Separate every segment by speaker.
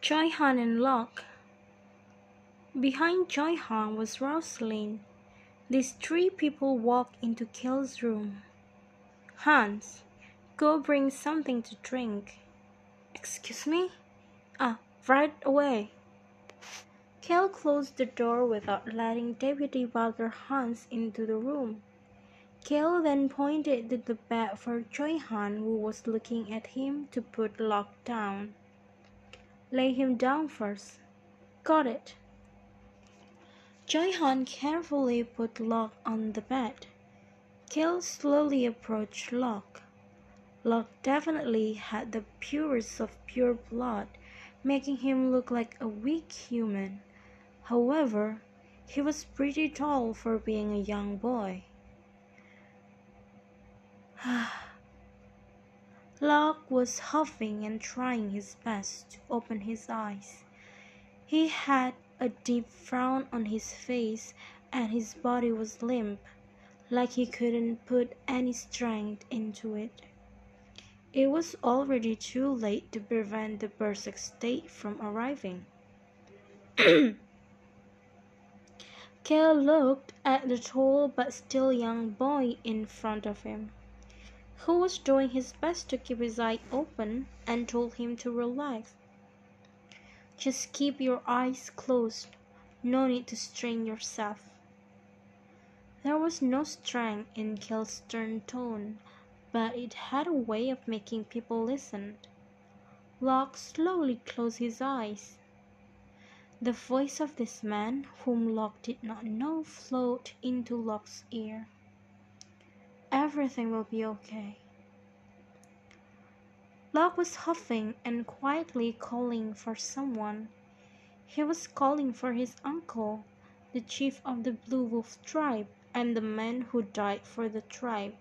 Speaker 1: Choi Han and Locke. Behind Choi Han was Rosalind. These three people walked into Cale's room. Hans, go bring something to drink. Excuse me? Ah, right away. Cale closed the door without letting Deputy Butler Hans into the room. Cale then pointed to the bed for Choi Han, who was looking at him, to put Locke down. Lay him down first. Got it. Choi Han carefully put Locke on the bed. Cale slowly approached Locke. Locke definitely had the purest of pure blood, making him look like a weak human. However, he was pretty tall for being a young boy. Ah, Locke was huffing and trying his best to open his eyes. He had a deep frown on his face and his body was limp, like he couldn't put any strength into it. It was already too late to prevent the berserk state from arriving. Cale looked at the tall but still young boy in front of him who was doing his best to keep his eye open and told him to relax. Just keep your eyes closed. No need to strain yourself. There was no strength in Cale's stern tone, but it had a way of making people listen. Locke slowly closed his eyes. The voice of this man, whom Locke did not know, flowed into Locke's ear. Everything will be okay. Locke was huffing and quietly calling for someone. He was calling for his uncle, the chief of the Blue Wolf tribe and the man who died for the tribe,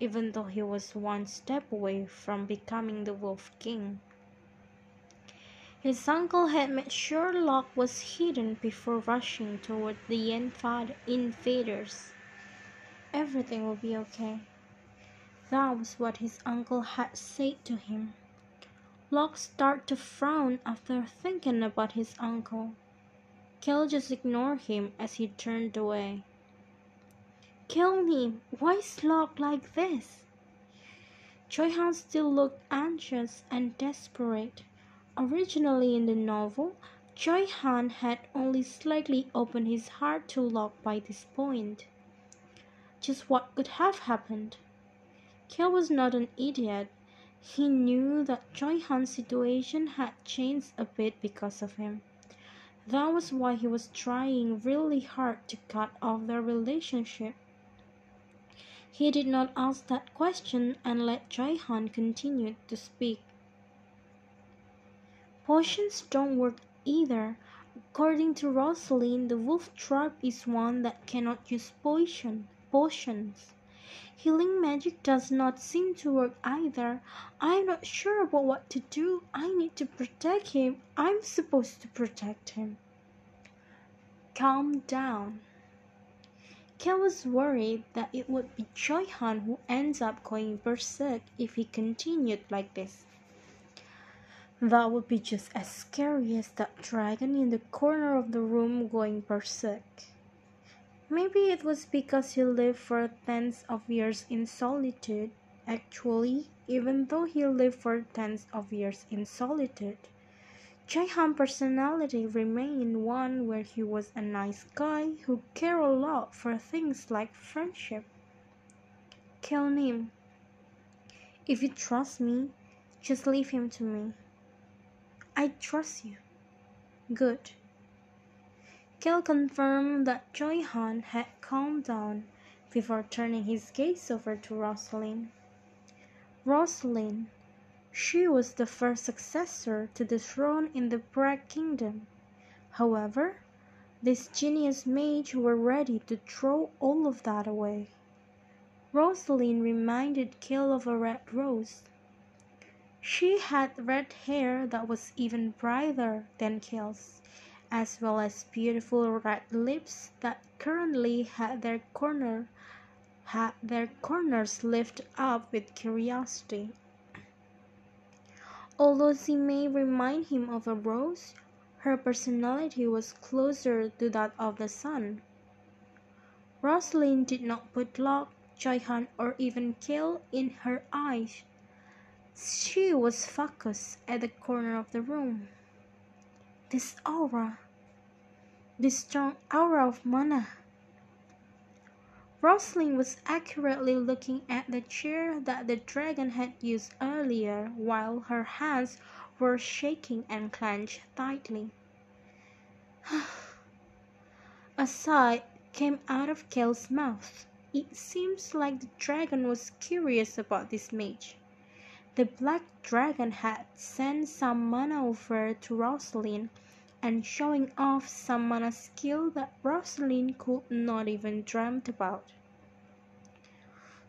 Speaker 1: even though he was one step away from becoming the Wolf King. His uncle had made sure Locke was hidden before rushing toward the invaders. Everything will be okay. That was what his uncle had said to him. Locke started to frown after thinking about his uncle. Cale just ignored him as he turned away. Kill me! Why is Locke like this? Choi Han still looked anxious and desperate. Originally in the novel, Choi Han had only slightly opened his heart to Locke by this point just what could have happened. Cale was not an idiot. He knew that Choi Han's situation had changed a bit because of him. That was why he was trying really hard to cut off their relationship. He did not ask that question and let Choi Han continue to speak. Potions don't work either. According to Rosalind, the wolf trap is one that cannot use poison potions. Healing magic does not seem to work either. I'm not sure about what to do. I need to protect him. I'm supposed to protect him. Calm down. Cale was worried that it would be Choi Han who ends up going berserk if he continued like this. That would be just as scary as that dragon in the corner of the room going berserk. Maybe it was because he lived for tens of years in solitude. Actually, even though he lived for tens of years in solitude, Choi Han's personality remained one where he was a nice guy who cared a lot for things like friendship. Kill him. If you trust me, just leave him to me. I trust you. Good. Cale confirmed that Choi Han had calmed down before turning his gaze over to Rosalind. Rosalind, she was the first successor to the throne in the Breck Kingdom. However, these genius mage were ready to throw all of that away. Rosalind reminded Cale of a red rose. She had red hair that was even brighter than Cale's as well as beautiful red lips that currently had their corner had their corners lifted up with curiosity. Although she may remind him of a rose, her personality was closer to that of the sun. Rosalind did not put Locke, Choi Han, or even Cale in her eyes. She was focused at the corner of the room. This aura, this strong aura of mana. Rosalind was accurately looking at the chair that the dragon had used earlier while her hands were shaking and clenched tightly. A sigh came out of Cale's mouth. It seems like the dragon was curious about this mage. The black dragon had sent some mana over to Rosalind and showing off some mana skill that Rosalind could not even dreamt about.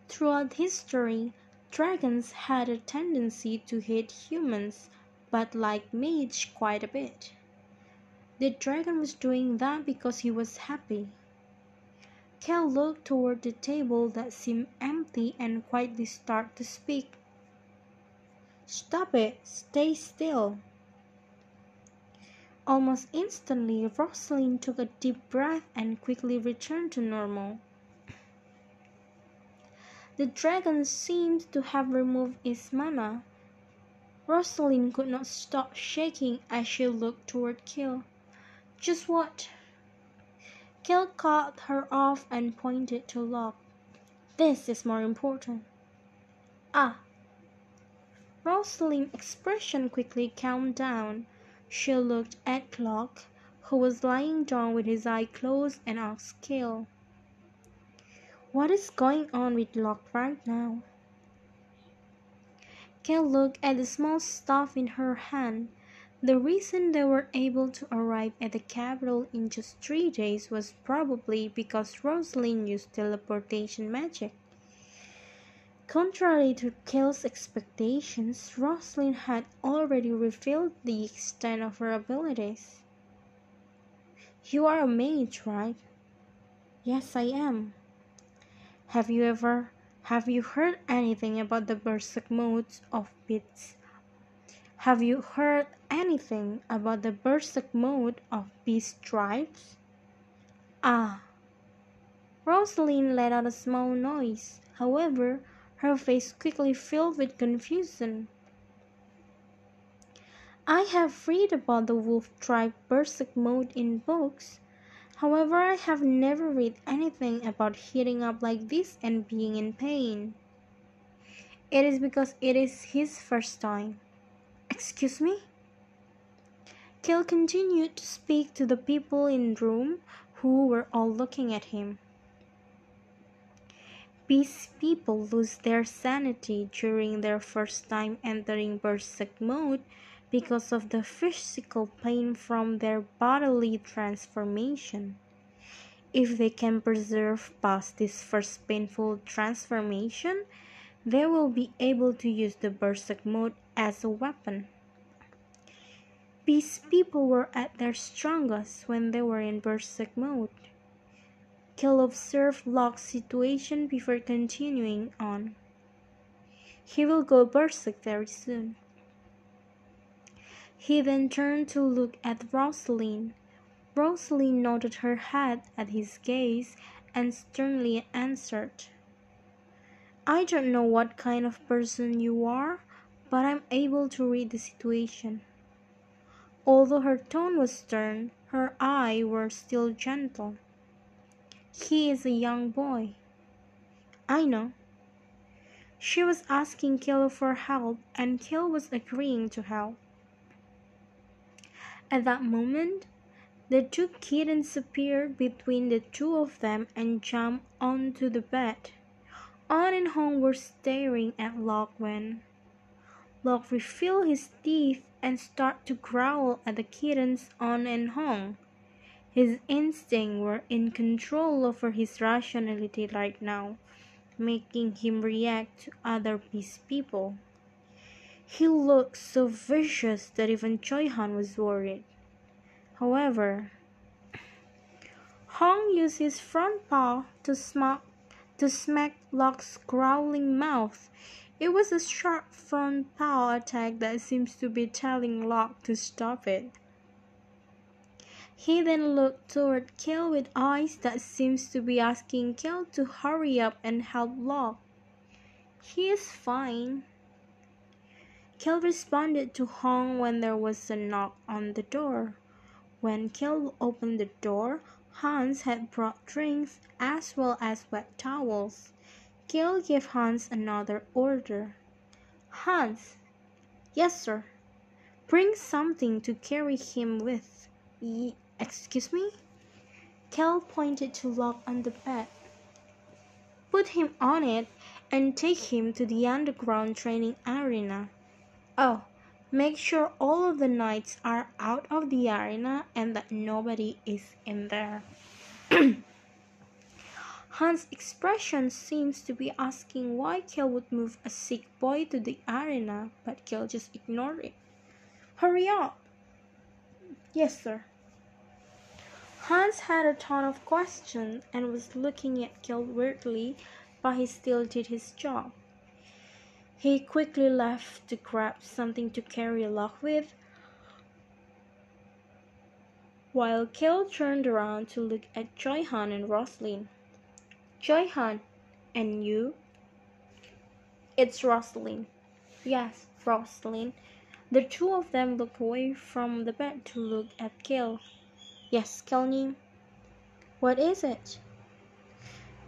Speaker 1: Throughout history, dragons had a tendency to hate humans, but like mage quite a bit. The dragon was doing that because he was happy. Cale looked toward the table that seemed empty and quietly started to speak. Stop it! Stay still! Almost instantly, Rosalind took a deep breath and quickly returned to normal. The dragon seemed to have removed its mana. Rosalind could not stop shaking as she looked toward Cale. Just what? Cale cut her off and pointed to Locke. This is more important. Ah. Rosalind's expression quickly calmed down. She looked at Locke, who was lying down with his eye closed, and asked Cale, What is going on with Locke right now? Cale looked at the small staff in her hand. The reason they were able to arrive at the capital in just three days was probably because Rosalind used teleportation magic. Contrary to Cale's expectations, Rosalind had already revealed the extent of her abilities. You are a mage, right? Yes, I am. Have you ever have you heard anything about the berserk modes of beasts have you heard anything about the berserk mode of beast tribes? Ah. Rosalind let out a small noise. However, her face quickly filled with confusion. I have read about the wolf tribe berserk mode in books. However, I have never read anything about heating up like this and being in pain. It is because it is his first time. Excuse me? Cale continued to speak to the people in the room who were all looking at him. These people lose their sanity during their first time entering Berserk mode because of the physical pain from their bodily transformation. If they can preserve past this first painful transformation, they will be able to use the Berserk mode as a weapon. These people were at their strongest when they were in Berserk mode. Cale observed Locke's situation before continuing on. He will go Berserk very soon. He then turned to look at Rosalind. Rosalind nodded her head at his gaze and sternly answered. I don't know what kind of person you are, but I'm able to read the situation. Although her tone was stern, her eyes were still gentle. He is a young boy. I know. She was asking Cale for help, and Cale was agreeing to help. At that moment, the two kittens appeared between the two of them and jumped onto the bed. On and Hong were staring at Locke when Locke revealed his teeth and started to growl at the kittens On and Hong. His instincts were in control over his rationality right now, making him react to other beast people. He looked so vicious that even Choi Han was worried. However, Hong used his front paw to smack to smack Locke's growling mouth. It was a sharp front paw attack that seems to be telling Locke to stop it. He then looked toward Cale with eyes that seems to be asking Cale to hurry up and help Locke. He is fine. Cale responded to Hong when there was a knock on the door. When Cale opened the door, Hans had brought drinks as well as wet towels. Cale gave Hans another order. Hans. Yes, sir. Bring something to carry him with. Excuse me? Cale pointed to Locke on the bed. Put him on it and take him to the underground training arena. Oh, make sure all of the knights are out of the arena and that nobody is in there. Hans' expression seems to be asking why Cale would move a sick boy to the arena, but Cale just ignored it. Hurry up! Yes, sir. Hans had a ton of questions and was looking at Cale weirdly, but he still did his job. He quickly left to grab something to carry along with, while Cale turned around to look at Choi Han and Rosalind. Choi Han, and you? It's Rosalind. Yes, Rosalind. The two of them looked away from the bed to look at Cale. Yes, Cale-nim. What is it?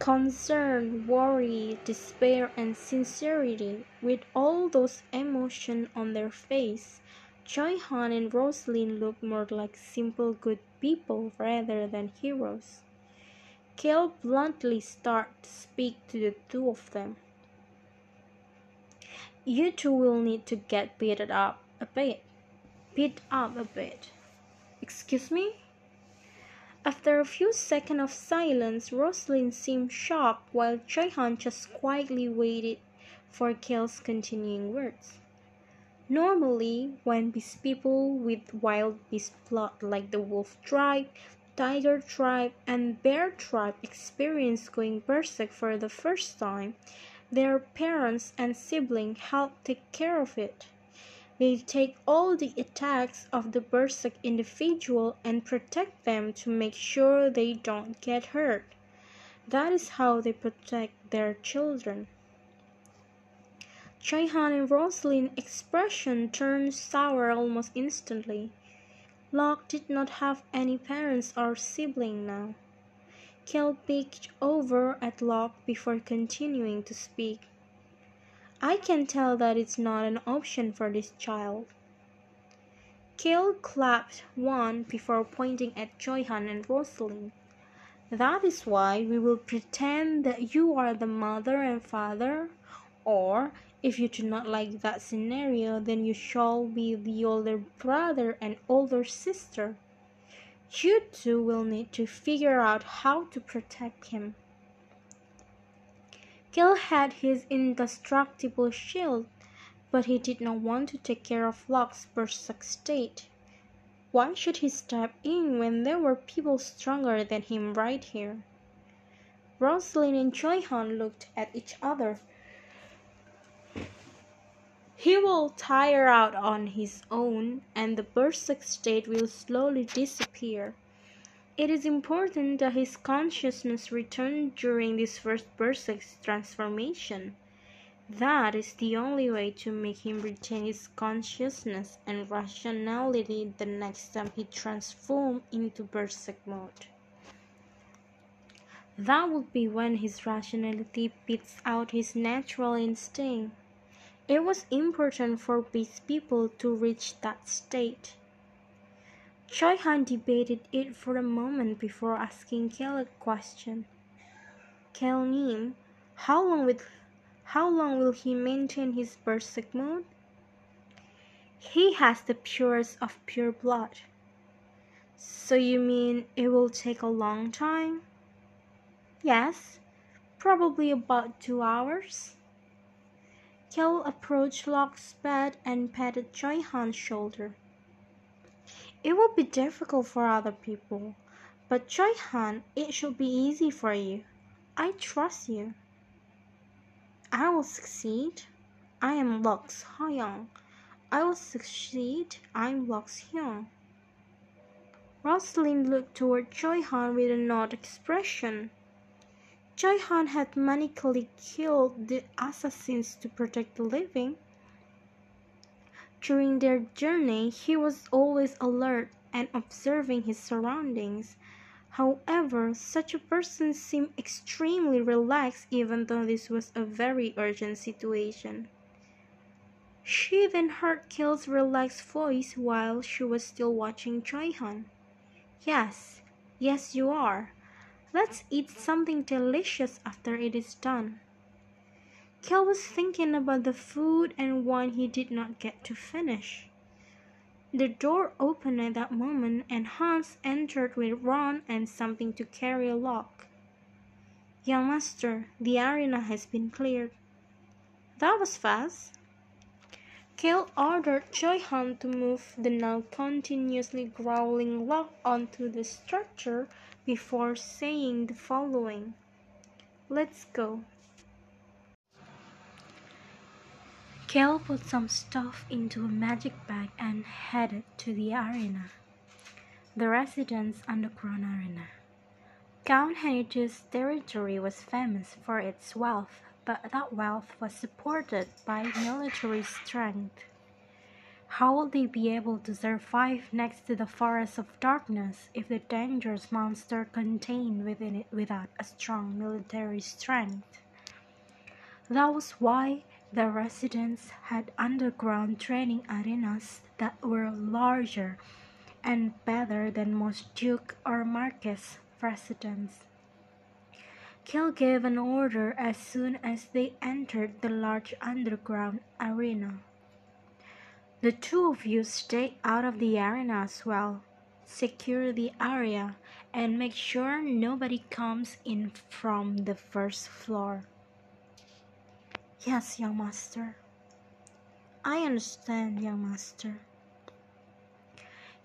Speaker 1: concern, worry, despair, and sincerity, with all those emotions on their face. Choi Han and Rosalind looked more like simple good people rather than heroes. Cale bluntly starts to speak to the two of them. You two will need to get beat up a bit. Beat up a bit. Excuse me? After a few seconds of silence, Rosalind seemed shocked while Choi Han just quietly waited for Cale's continuing words. Normally, when beast people with wild beast blood like the wolf tribe, tiger tribe, and bear tribe experience going berserk for the first time, their parents and siblings help take care of it. They take all the attacks of the Berserk individual and protect them to make sure they don't get hurt. That is how they protect their children. Choi Han and Rosalind's expression turned sour almost instantly. Locke did not have any parents or sibling now. Cale peeked over at Locke before continuing to speak. I can tell that it's not an option for this child. Cale clapped one before pointing at Choi Han and Rosalind. That is why we will pretend that you are the mother and father, or if you do not like that scenario, then you shall be the older brother and older sister. You two will need to figure out how to protect him. Cale had his indestructible shield, but he did not want to take care of Locke's berserk state. Why should he step in when there were people stronger than him right here? Rosalind and Choi Han looked at each other. He will tire out on his own, and the berserk state will slowly disappear. It is important that his consciousness return during this first Berserk transformation. That is the only way to make him retain his consciousness and rationality the next time he transforms into Berserk mode. That would be when his rationality beats out his natural instinct. It was important for these people to reach that state. Choi Han debated it for a moment before asking Cale a question. Cale Nim, how long will how long will he maintain his berserk mode? He has the purest of pure blood. So you mean it will take a long time? Yes, probably about two hours. Cale approached Locke's bed and patted Choi Han's shoulder. It will be difficult for other people, but Choi Han, it should be easy for you. I trust you. I will succeed. I am Lok Hyung. I will succeed. I'm Lux Hyung. Rosalind looked toward Choi Han with an odd expression. Choi Han had manically killed the assassins to protect the living. During their journey, he was always alert and observing his surroundings. However, such a person seemed extremely relaxed even though this was a very urgent situation. She then heard Cale's relaxed voice while she was still watching Choi Han. Yes, yes, you are. Let's eat something delicious after it is done. Cale was thinking about the food and wine he did not get to finish. The door opened at that moment and Hans entered with Ron and something to carry a Locke. Young master, the arena has been cleared. That was fast. Cale ordered Choi Han to move the now continuously growling Locke onto the structure before saying the following. Let's go. Cale put some stuff into a magic bag and headed to the arena. The residence underground arena. Count Henrich's territory was famous for its wealth, but that wealth was supported by military strength. How would they be able to survive next to the forest of darkness if the dangerous monster contained within it without a strong military strength? That was why the residents had underground training arenas that were larger and better than most Duke or Marquess residents. Cale gave an order as soon as they entered the large underground arena. The two of you stay out of the arena as well. Secure the area and make sure nobody comes in from the first floor. Yes, young master. I understand, young master.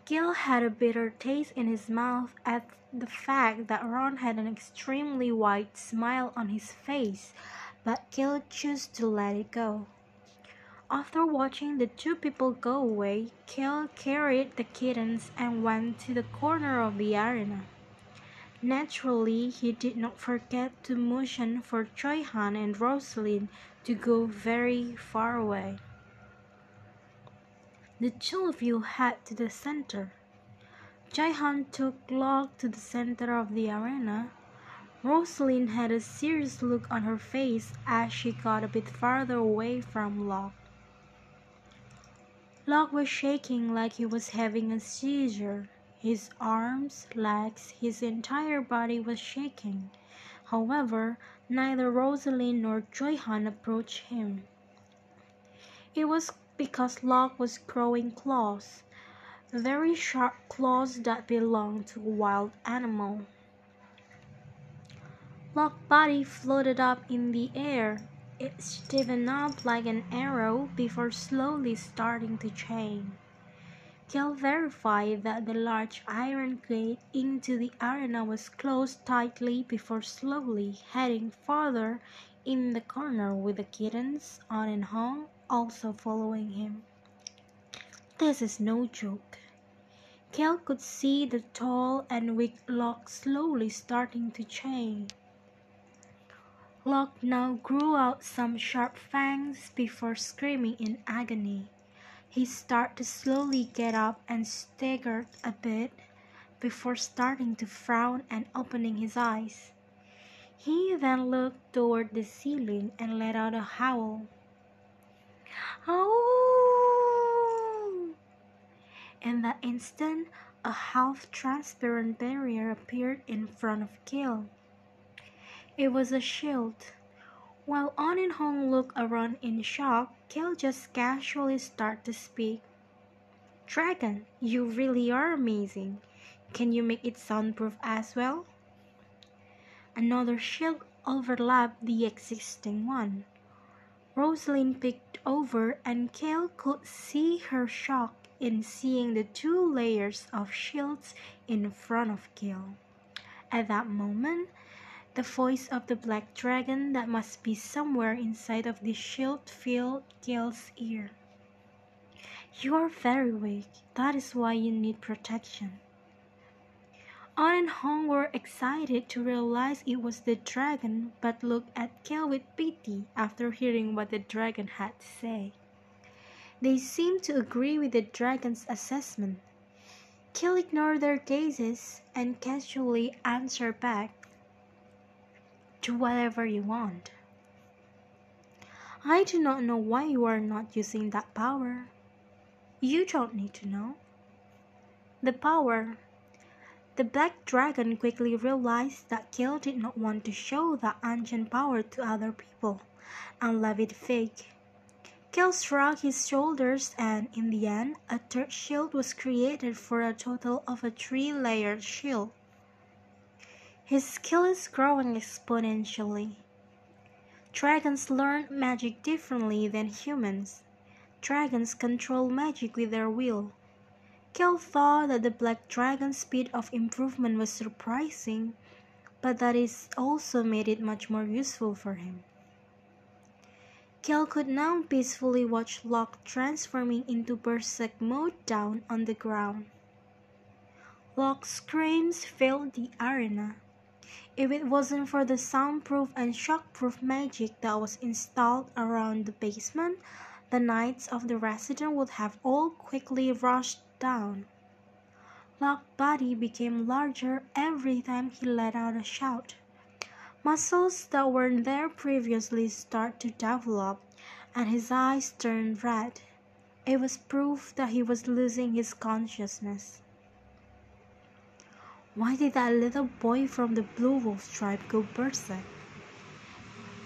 Speaker 1: Cale had a bitter taste in his mouth at the fact that Ron had an extremely wide smile on his face, but Cale chose to let it go. After watching the two people go away, Cale carried the kittens and went to the corner of the arena. Naturally, he did not forget to motion for Choi Han and Rosalind to go very far away. The two of you head to the center. Choi Han took Locke to the center of the arena. Rosalind had a serious look on her face as she got a bit farther away from Locke. Locke was shaking like he was having a seizure. His arms, legs, his entire body was shaking. However, neither Rosalind nor Choi Han approached him. It was because Locke was growing claws, very sharp claws that belonged to a wild animal. Locke's body floated up in the air. It stiffened up like an arrow before slowly starting to change. Cale verified that the large iron gate into the arena was closed tightly before slowly heading farther in the corner with the kittens on and Hong also following him. This is no joke. Cale could see the tall and weak Locke slowly starting to change. Locke now grew out some sharp fangs before screaming in agony. He started to slowly get up and staggered a bit before starting to frown and opening his eyes. He then looked toward the ceiling and let out a howl. Oh! In that instant, a half transparent barrier appeared in front of Cale. It was a shield. While On and Hong look around in shock, Cale just casually starts to speak. Dragon, you really are amazing. Can you make it soundproof as well? Another shield overlapped the existing one. Rosalind peeked over and Cale could see her shock in seeing the two layers of shields in front of Cale. At that moment, the voice of the black dragon that must be somewhere inside of the shield filled Cale's ear. You are very weak, that is why you need protection. On and Hong were excited to realize it was the dragon, but looked at Cale with pity after hearing what the dragon had to say. They seemed to agree with the dragon's assessment. Cale ignored their gazes and casually answered back, Do whatever you want. I do not know why you are not using that power. You don't need to know. The power the black dragon quickly realized that Cale did not want to show that ancient power to other people, and it fake. Cale shrugged his shoulders and, in the end, a third shield was created for a total of a three-layered shield. His skill is growing exponentially. Dragons learn magic differently than humans. Dragons control magic with their will. Cale thought that the black dragon's speed of improvement was surprising, but that it also made it much more useful for him. Cale could now peacefully watch Locke transforming into Berserk mode down on the ground. Locke's screams filled the arena. If it wasn't for the soundproof and shockproof magic that was installed around the basement, the knights of the resident would have all quickly rushed down. Locke's body became larger every time he let out a shout. Muscles that weren't there previously start to develop, and his eyes turned red. It was proof that he was losing his consciousness. Why did that little boy from the Blue Wolf tribe go berserk?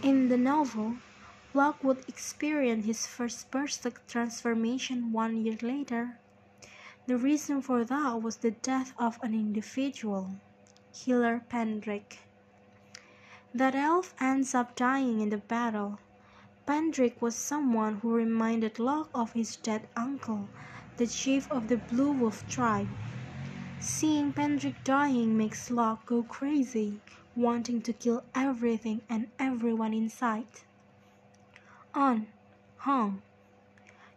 Speaker 1: In the novel, Locke would experience his first berserk transformation one year later. The reason for that was the death of an individual, Healer Penrick. That elf ends up dying in the battle. Penrick was someone who reminded Locke of his dead uncle, the chief of the Blue Wolf tribe. Seeing Penrick dying makes Locke go crazy, wanting to kill everything and everyone in sight. On, Hong,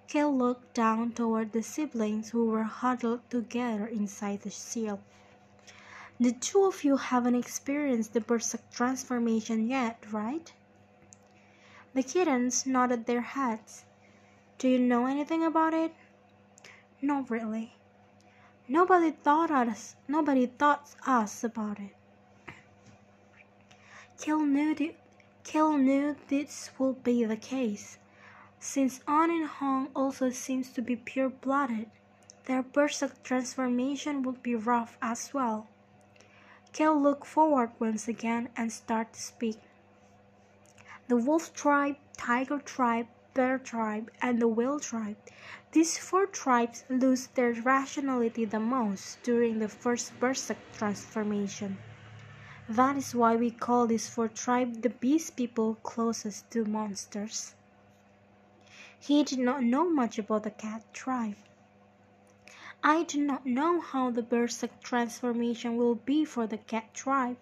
Speaker 1: Cale looked down toward the siblings who were huddled together inside the shield. The two of you haven't experienced the Berserk transformation yet, right? The kittens nodded their heads. Do you know anything about it? Not really. Nobody thought us nobody thought us about it. Cale knew, Cale knew this would be the case. Since On and Hong also seems to be pure-blooded, their Berserk transformation would be rough as well. Cale looked forward once again and started to speak. The Wolf tribe, Tiger tribe, Bear tribe, and the Whale tribe. These four tribes lose their rationality the most during the first Berserk transformation. That is why we call these four tribes the beast people closest to monsters. He did not know much about the cat tribe. I do not know how the Berserk transformation will be for the cat tribe,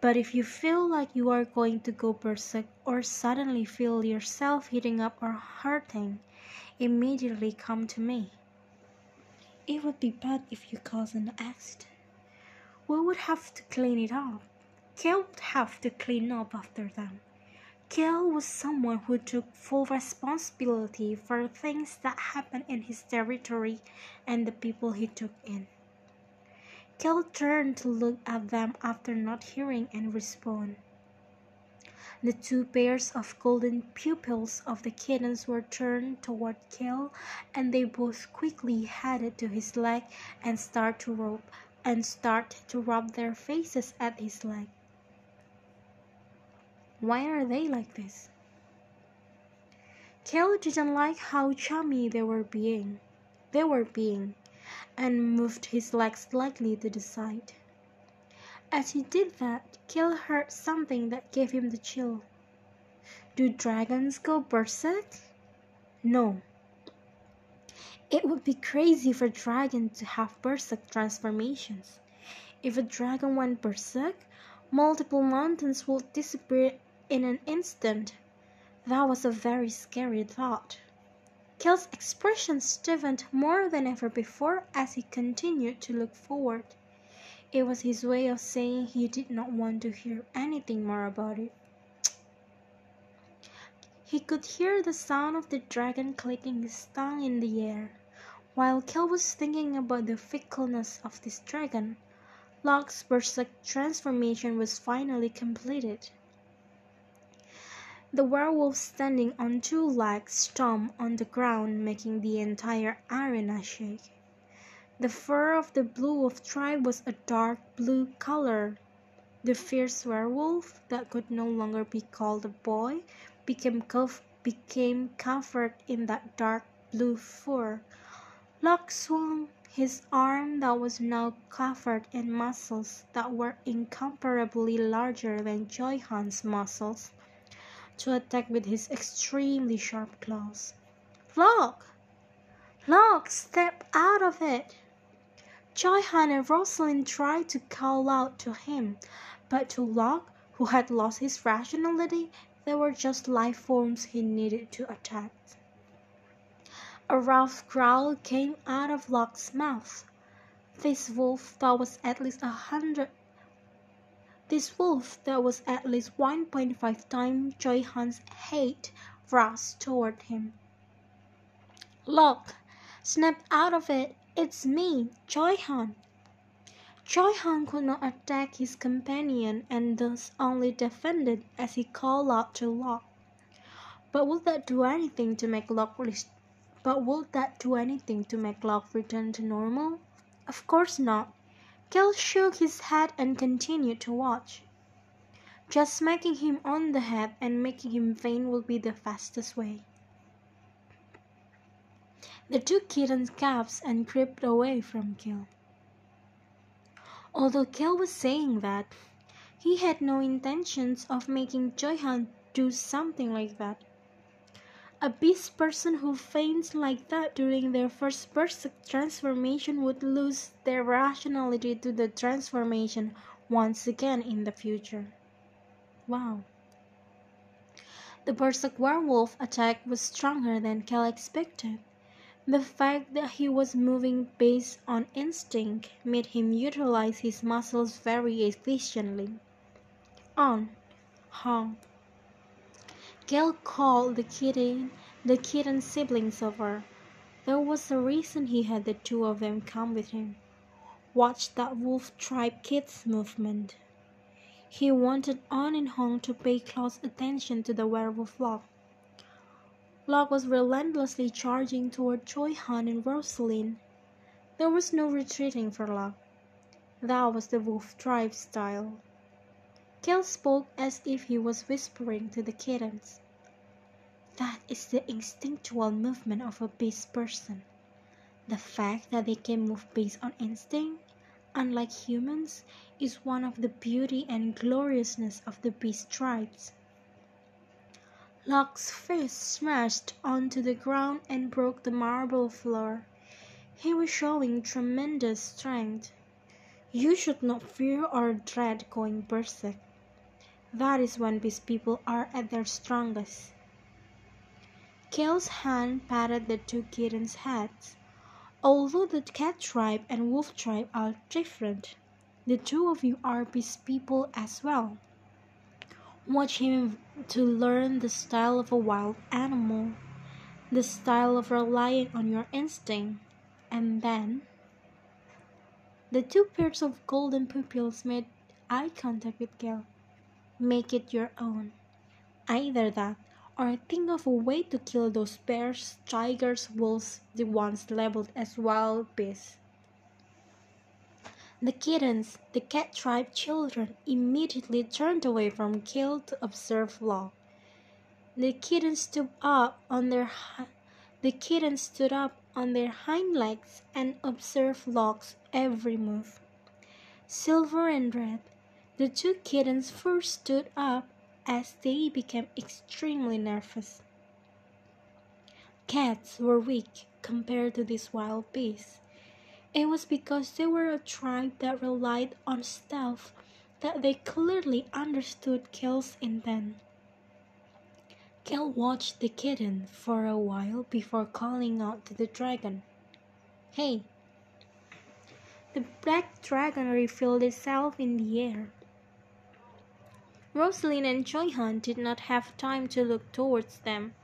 Speaker 1: but if you feel like you are going to go Berserk or suddenly feel yourself heating up or hurting, immediately come to me. It would be bad if you cause an accident. We would have to clean it up. Cale would have to clean up after them. Cale was someone who took full responsibility for things that happened in his territory and the people he took in. Cale turned to look at them after not hearing and respond. The two pairs of golden pupils of the kittens were turned toward Cale, and they both quickly headed to his leg and start to rub and start to rub their faces at his leg. Why are they like this? Cale didn't like how chummy they were being. They were being, and moved his legs slightly to the side. As he did that, Cale heard something that gave him the chill. Do dragons go berserk? No. It would be crazy for dragons to have berserk transformations. If a dragon went berserk, multiple mountains would disappear in an instant. That was a very scary thought. Cale's expression stiffened more than ever before as he continued to look forward. It was his way of saying he did not want to hear anything more about it. He could hear the sound of the dragon clicking his tongue in the air. While Cale was thinking about the fickleness of this dragon, Locke's berserk transformation was finally completed. The werewolf standing on two legs stomped on the ground, making the entire arena shake. The fur of the blue wolf tribe was a dark blue color. The fierce werewolf, that could no longer be called a boy, became, co- became covered in that dark blue fur. Locke swung his arm that was now covered in muscles that were incomparably larger than Choi Han's muscles to attack with his extremely sharp claws. Locke! Locke, step out of it! Choi Han and Rosalind tried to call out to him, but to Locke, who had lost his rationality, they were just life forms he needed to attack. A rough growl came out of Locke's mouth. This wolf that was at least a hundred this wolf that was at least 1.5 times Choi Han's height rushed toward him. Locke, snap out of it! It's me, Choi Han! Joy-Han could not attack his companion and thus only defended as he called out to Locke. But would that do anything to make Locke but would that do anything to make Locke return to normal? Of course not. Cale shook his head and continued to watch. Just smacking him on the head and making him faint would be the fastest way. The two kittens gasped and crept away from Cale. Although Cale was saying that, he had no intentions of making Choi Han do something like that. A beast person who faints like that during their first berserk transformation would lose their rationality to the transformation once again in the future. Wow. The berserk werewolf attack was stronger than Cale expected. The fact that he was moving based on instinct made him utilize his muscles very efficiently. On, Hong. Cale called the kitten the kitten siblings over. There was a reason he had the two of them come with him. Watch that wolf tribe kids movement. He wanted On and Hong to pay close attention to the werewolf Locke. Locke was relentlessly charging toward Choi Han and Rosalind. There was no retreating for Locke. That was the wolf tribe style. Cale spoke as if he was whispering to the kittens. That is the instinctual movement of a beast person. The fact that they can move based on instinct, unlike humans, is one of the beauty and gloriousness of the beast tribes. Locke's fist smashed onto the ground and broke the marble floor. He was showing tremendous strength. You should not fear or dread going berserk. That is when beast people are at their strongest. Cale's hand patted the two kittens' heads. Although the cat tribe and wolf tribe are different, the two of you are beast people as well. Watch him to learn the style of a wild animal, the style of relying on your instinct, and then the two pairs of golden pupils made eye contact with Cale. Make it your own. Either that, or think of a way to kill those bears, tigers, wolves, the ones labeled as wild beasts. The kittens, the cat tribe children, immediately turned away from Cale to observe Locke. The kittens stood up on their the kittens stood up on their hind legs and observed Locke's every move. Silver and Red, the two kittens first stood up as they became extremely nervous. Cats were weak compared to these wild beasts. It was because they were a tribe that relied on stealth that they clearly understood Cale's intent. Cale watched the kitten for a while before calling out to the dragon. Hey! The black dragon revealed itself in the air. Rosalind and Choi Han did not have time to look towards them.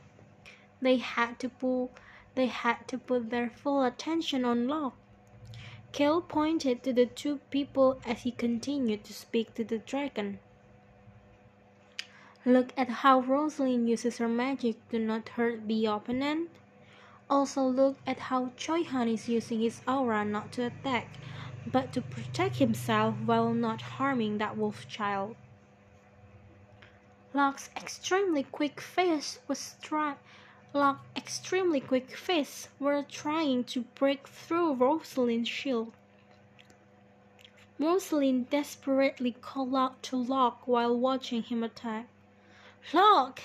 Speaker 1: They had to pull they had to put their full attention on Locke. Cale pointed to the two people as he continued to speak to the dragon. Look at how Rosalind uses her magic to not hurt the opponent. Also look at how Choi Han is using his aura not to attack, but to protect himself while not harming that wolf child. Locke's extremely quick face was extremely quick fists were trying to break through Rosalind's shield. Rosalind desperately called out to Locke while watching him attack. Locke,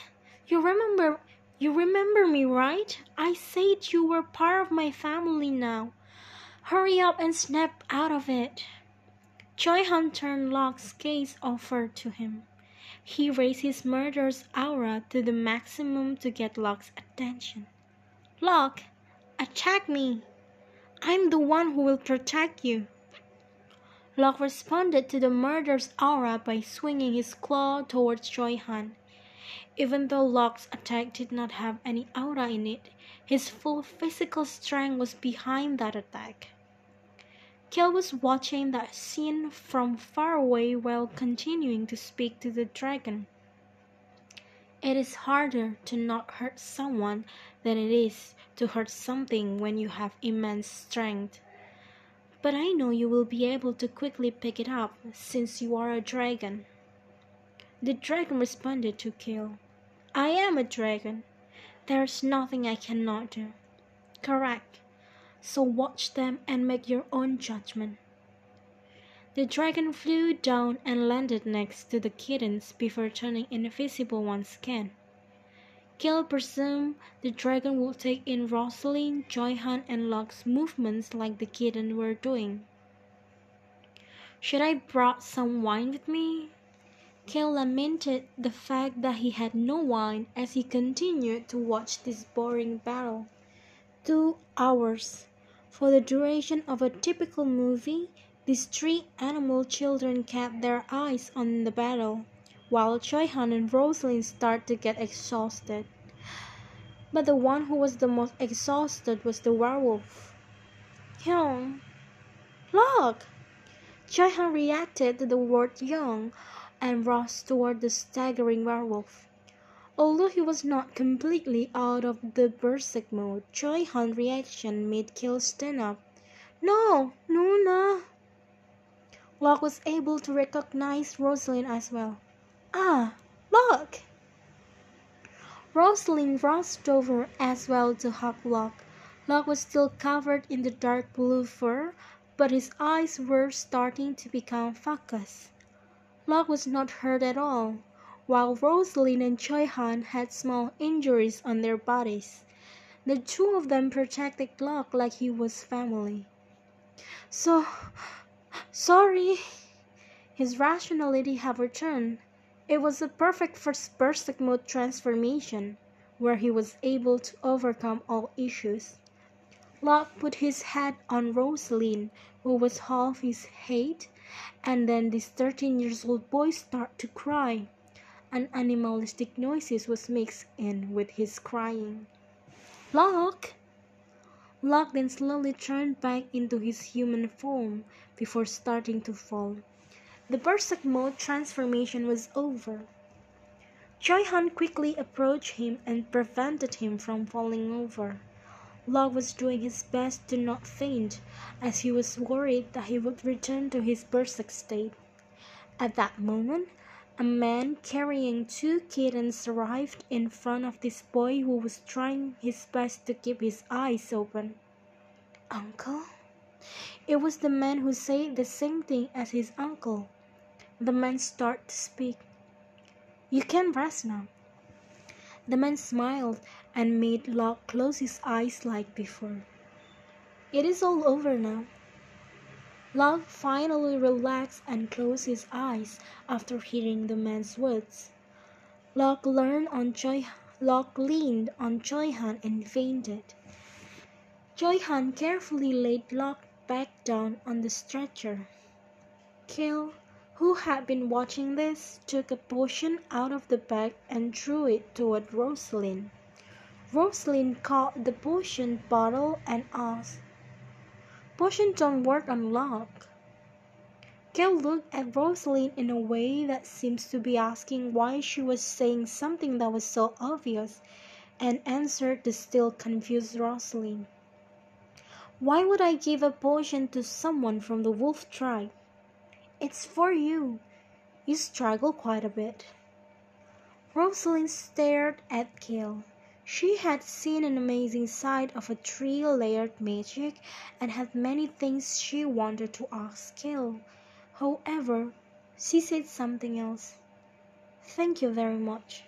Speaker 1: you remember you remember me, right? I said you were part of my family now. Hurry up and snap out of it. Choi Han turned Locke's gaze over to him. He raised his murderous aura to the maximum to get Locke's attention. Locke, attack me! I'm the one who will protect you. Locke responded to the murderous aura by swinging his claw towards Choi Han. Even though Locke's attack did not have any aura in it, his full physical strength was behind that attack. Cale was watching that scene from far away while continuing to speak to the dragon. It is harder to not hurt someone than it is to hurt something when you have immense strength. But I know you will be able to quickly pick it up since you are a dragon. The dragon responded to Cale. I am a dragon. There is nothing I cannot do. Correct. So watch them and make your own judgment. The dragon flew down and landed next to the kittens before turning invisible once again. Cale presumed the dragon would take in Rosalind, Choi Han, and Locke's movements like the kittens were doing. Should I brought some wine with me? Cale lamented the fact that he had no wine as he continued to watch this boring battle. Two hours. For the duration of a typical movie, these three animal children kept their eyes on the battle, while Choi Han and Rosalind started to get exhausted. But the one who was the most exhausted was the werewolf. Young. Look! Choi Han reacted to the word young and rushed toward the staggering werewolf. Although he was not completely out of the berserk mode, Choi Han's reaction made Cale stand up. No, no. Locke was able to recognize Rosalind as well. Ah, Locke! Rosalind rushed over as well to hug Locke. Locke was still covered in the dark blue fur, but his eyes were starting to become focused. Locke was not hurt at all while Rosalind and Choi Han had small injuries on their bodies. The two of them protected Locke like he was family. So, sorry. His rationality had returned. It was a perfect first Berserk mode transformation, where he was able to overcome all issues. Locke put his head on Rosaline, who was half his height, and then this 13 years old boy started to cry and animalistic noises was mixed in with his crying. Locke! Locke then slowly turned back into his human form before starting to fall. The Berserk mode transformation was over. Choi Han quickly approached him and prevented him from falling over. Locke was doing his best to not faint, as he was worried that he would return to his Berserk state. At that moment, a man carrying two kittens arrived in front of this boy who was trying his best to keep his eyes open. Uncle? It was the man who said the same thing as his uncle. The man started to speak. You can rest now. The man smiled and made Locke close his eyes like before. It is all over now. Locke finally relaxed and closed his eyes after hearing the man's words. Locke leaned on Choi leaned on Choi Han and fainted. Choi Han carefully laid Locke back down on the stretcher. Cale, who had been watching this, took a potion out of the bag and threw it toward Rosalind. Rosalind caught the potion bottle and asked, Potions don't work on Locke. Cale looked at Rosalind in a way that seems to be asking why she was saying something that was so obvious, and answered the still confused Rosalind. Why would I give a potion to someone from the wolf tribe? It's for you. You struggle quite a bit. Rosalind stared at Cale. She had seen an amazing side of a three-layered magic and had many things she wanted to ask Cale. However, she said something else. Thank you very much.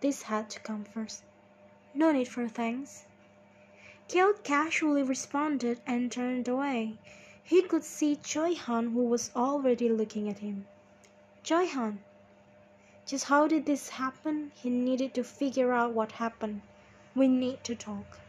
Speaker 1: This had to come first. No need for thanks. Cale casually responded and turned away. He could see Choi Han who was already looking at him. Choi Han, just how did this happen? He needed to figure out what happened. We need to talk.